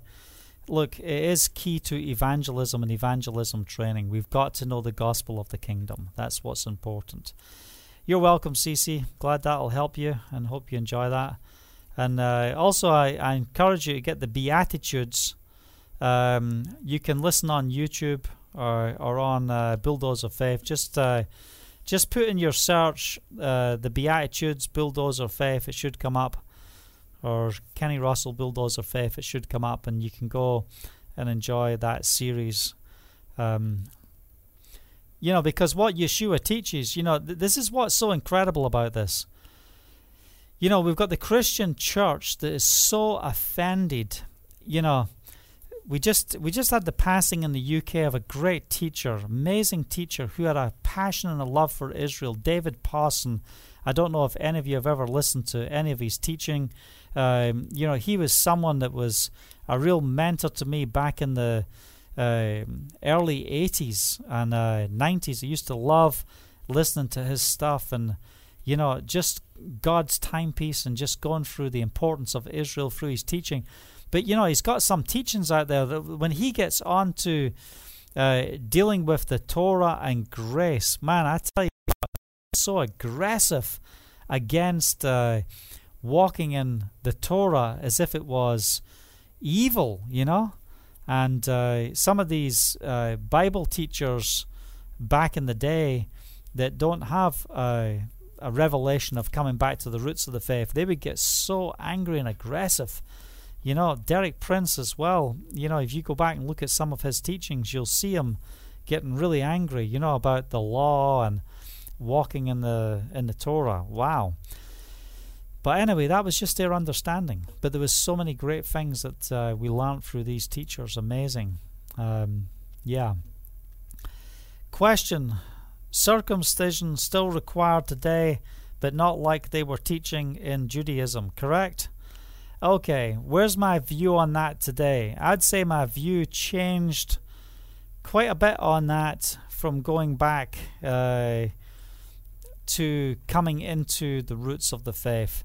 [SPEAKER 1] look, it is key to evangelism and evangelism training. We've got to know the gospel of the kingdom. That's what's important. You're welcome, Cece. Glad that'll help you and hope you enjoy that. And uh, also, I, I, encourage you to get the Beatitudes. Um, you can listen on YouTube or, or on uh, Bulldozer Faith. Just uh, just put in your search uh, the Beatitudes, Bulldozer Faith. It should come up or Kenny Russell Bulldozer Faith, it should come up and you can go and enjoy that series. Um, you know, because what Yeshua teaches, you know, th- this is what's so incredible about this. You know, we've got the Christian church that is so offended. You know, we just we just had the passing in the UK of a great teacher, amazing teacher who had a passion and a love for Israel, David Pawson. I don't know if any of you have ever listened to any of his teaching. Um, you know, he was someone that was a real mentor to me back in the uh, early 80s and uh, 90s. I used to love listening to his stuff and, you know, just God's timepiece and just going through the importance of Israel through his teaching. But, you know, he's got some teachings out there that when he gets on to uh, dealing with the Torah and grace, man, I tell you, so aggressive against uh, walking in the Torah as if it was evil, you know. And uh, some of these uh, Bible teachers back in the day that don't have a, a revelation of coming back to the roots of the faith, they would get so angry and aggressive. You know, Derek Prince as well. You know, if you go back and look at some of his teachings, you'll see him getting really angry. You know about the law and walking in the in the Torah. Wow. But anyway, that was just their understanding. But there was so many great things that uh, we learned through these teachers. Amazing. Um, yeah. Question: Circumcision still required today, but not like they were teaching in Judaism. Correct? Okay. Where's my view on that today? I'd say my view changed quite a bit on that from going back uh, to coming into the roots of the faith.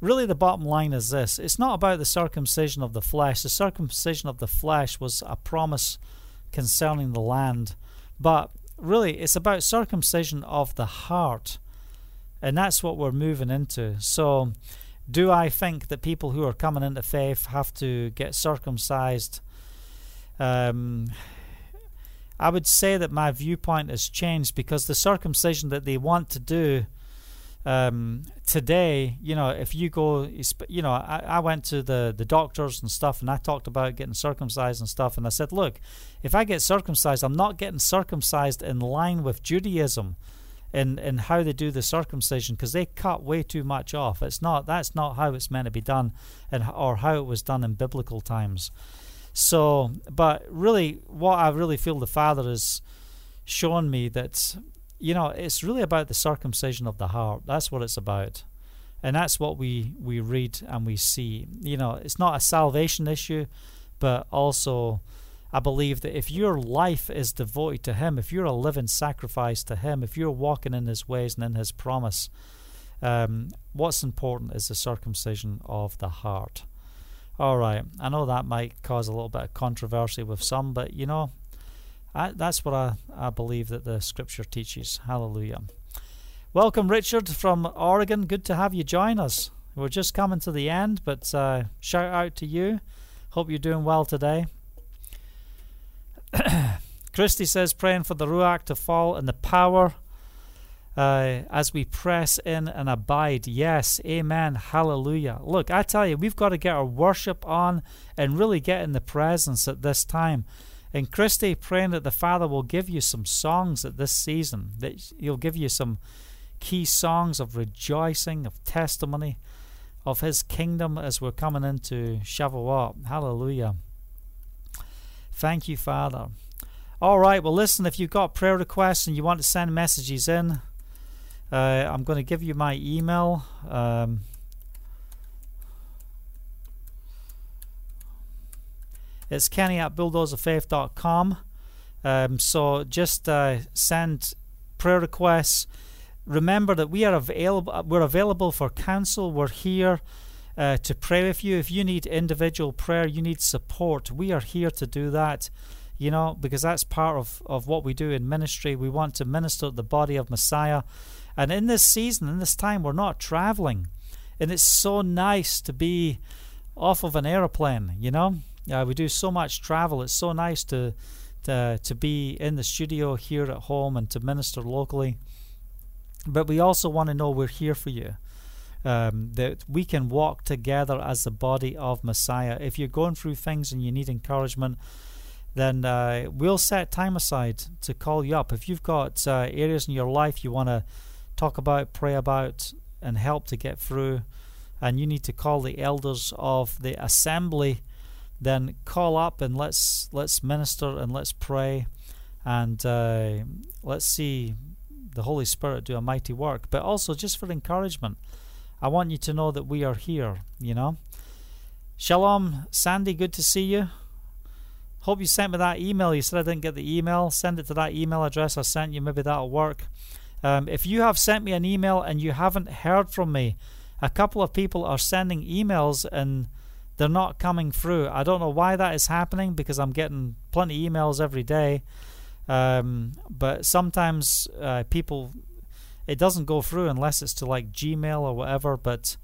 [SPEAKER 1] Really, the bottom line is this it's not about the circumcision of the flesh. The circumcision of the flesh was a promise concerning the land, but really, it's about circumcision of the heart. And that's what we're moving into. So, do I think that people who are coming into faith have to get circumcised? Um, I would say that my viewpoint has changed because the circumcision that they want to do um, today, you know, if you go, you know, I, I went to the, the doctors and stuff and I talked about getting circumcised and stuff. And I said, look, if I get circumcised, I'm not getting circumcised in line with Judaism in, in how they do the circumcision because they cut way too much off. It's not, that's not how it's meant to be done and, or how it was done in biblical times. So, but really, what I really feel the Father has shown me that you know, it's really about the circumcision of the heart. That's what it's about. And that's what we, we read and we see. You know, it's not a salvation issue, but also I believe that if your life is devoted to Him, if you're a living sacrifice to Him, if you're walking in His ways and in His promise, um, what's important is the circumcision of the heart. All right, I know that might cause a little bit of controversy with some, but you know, I, that's what I, I believe that the scripture teaches. Hallelujah. Welcome, Richard from Oregon. Good to have you join us. We're just coming to the end, but uh, shout out to you. Hope you're doing well today. *coughs* Christy says, praying for the Ruach to fall and the power uh, as we press in and abide. Yes, amen, hallelujah. Look, I tell you, we've got to get our worship on and really get in the presence at this time. And Christy, praying that the Father will give you some songs at this season, that He'll give you some key songs of rejoicing, of testimony, of His kingdom as we're coming into Shavuot. Hallelujah. Thank you, Father. All right, well, listen, if you've got prayer requests and you want to send messages in, uh, I'm going to give you my email. Um, It's Kenny at bulldozerfaith.com. Um, so just uh, send prayer requests. Remember that we are available. We're available for counsel. We're here uh, to pray with you. If you need individual prayer, you need support. We are here to do that. You know, because that's part of, of what we do in ministry. We want to minister the body of Messiah. And in this season, in this time, we're not traveling. And it's so nice to be off of an aeroplane, you know? Uh, we do so much travel. It's so nice to, to to be in the studio here at home and to minister locally. But we also want to know we're here for you. Um, that we can walk together as the body of Messiah. If you're going through things and you need encouragement, then uh, we'll set time aside to call you up. If you've got uh, areas in your life you want to talk about, pray about, and help to get through, and you need to call the elders of the assembly then call up and let's let's minister and let's pray and uh, let's see the Holy Spirit do a mighty work. But also just for encouragement, I want you to know that we are here. You know, Shalom, Sandy. Good to see you. Hope you sent me that email. You said I didn't get the email. Send it to that email address I sent you. Maybe that'll work. Um, if you have sent me an email and you haven't heard from me, a couple of people are sending emails and they're not coming through. I don't know why that is happening because I'm getting plenty emails every day. Um, but sometimes uh, people, it doesn't go through unless it's to like Gmail or whatever. But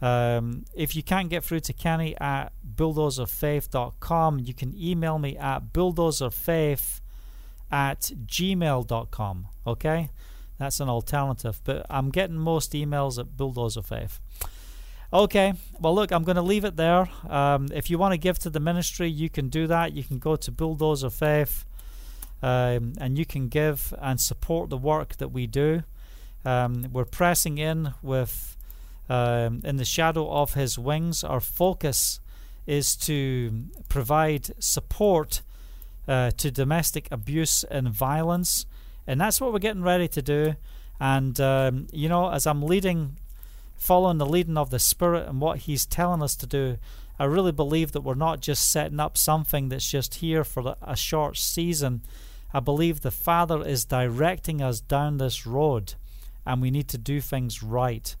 [SPEAKER 1] um, if you can't get through to Kenny at bulldozerfaith.com, you can email me at bulldozerfaith at gmail.com. Okay? That's an alternative. But I'm getting most emails at bulldozerfaith. Okay, well, look, I'm going to leave it there. Um, if you want to give to the ministry, you can do that. You can go to Bulldozer Faith um, and you can give and support the work that we do. Um, we're pressing in with um, in the shadow of His wings. Our focus is to provide support uh, to domestic abuse and violence, and that's what we're getting ready to do. And um, you know, as I'm leading following the leading of the Spirit and what He's telling us to do, I really believe that we're not just setting up something that's just here for a short season. I believe the Father is directing us down this road, and we need to do things right.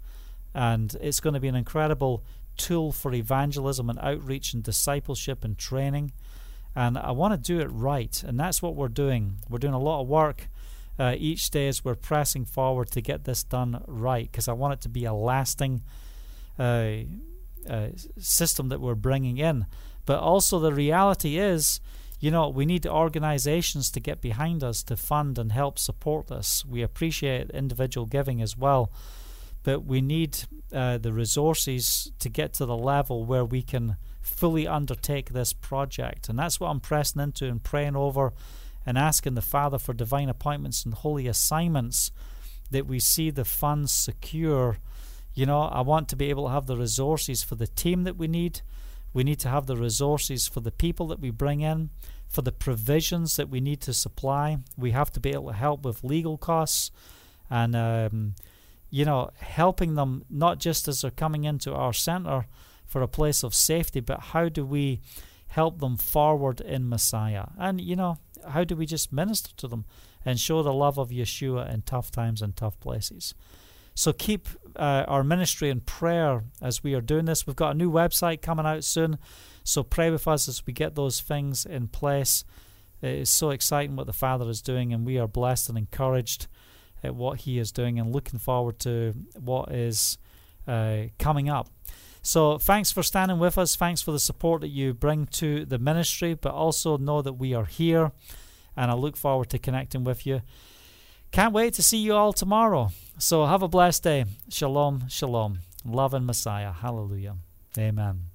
[SPEAKER 1] And it's going to be an incredible tool for evangelism and outreach and discipleship and training. And I want to do it right, and that's what we're doing. We're doing a lot of work uh, each day as we're pressing forward to get this done right, because I want it to be a lasting uh, uh, system that we're bringing in. But also, the reality is, you know, we need organizations to get behind us to fund and help support this. We appreciate individual giving as well, but we need uh, the resources to get to the level where we can fully undertake this project. And that's what I'm pressing into and praying over and asking the Father for divine appointments and holy assignments that we see the funds secure. You know, I want to be able to have the resources for the team that we need. We need to have the resources for the people that we bring in, for the provisions that we need to supply. We have to be able to help with legal costs and, um, you know, helping them not just as they're coming into our center for a place of safety, but how do we help them forward in Messiah? And, you know, how do we just minister to them and show the love of Yeshua in tough times and tough places? So keep uh, our ministry in prayer as we are doing this. We've got a new website coming out soon, so pray with us as we get those things in place. It is so exciting what the Father is doing, and we are blessed and encouraged at what He is doing and looking forward to what is uh, coming up. So, thanks for standing with us. Thanks for the support that you bring to the ministry, but also know that we are here, and I look forward to connecting with you. Can't wait to see you all tomorrow. So, have a blessed day. Shalom, shalom. Love and Messiah. Hallelujah. Amen.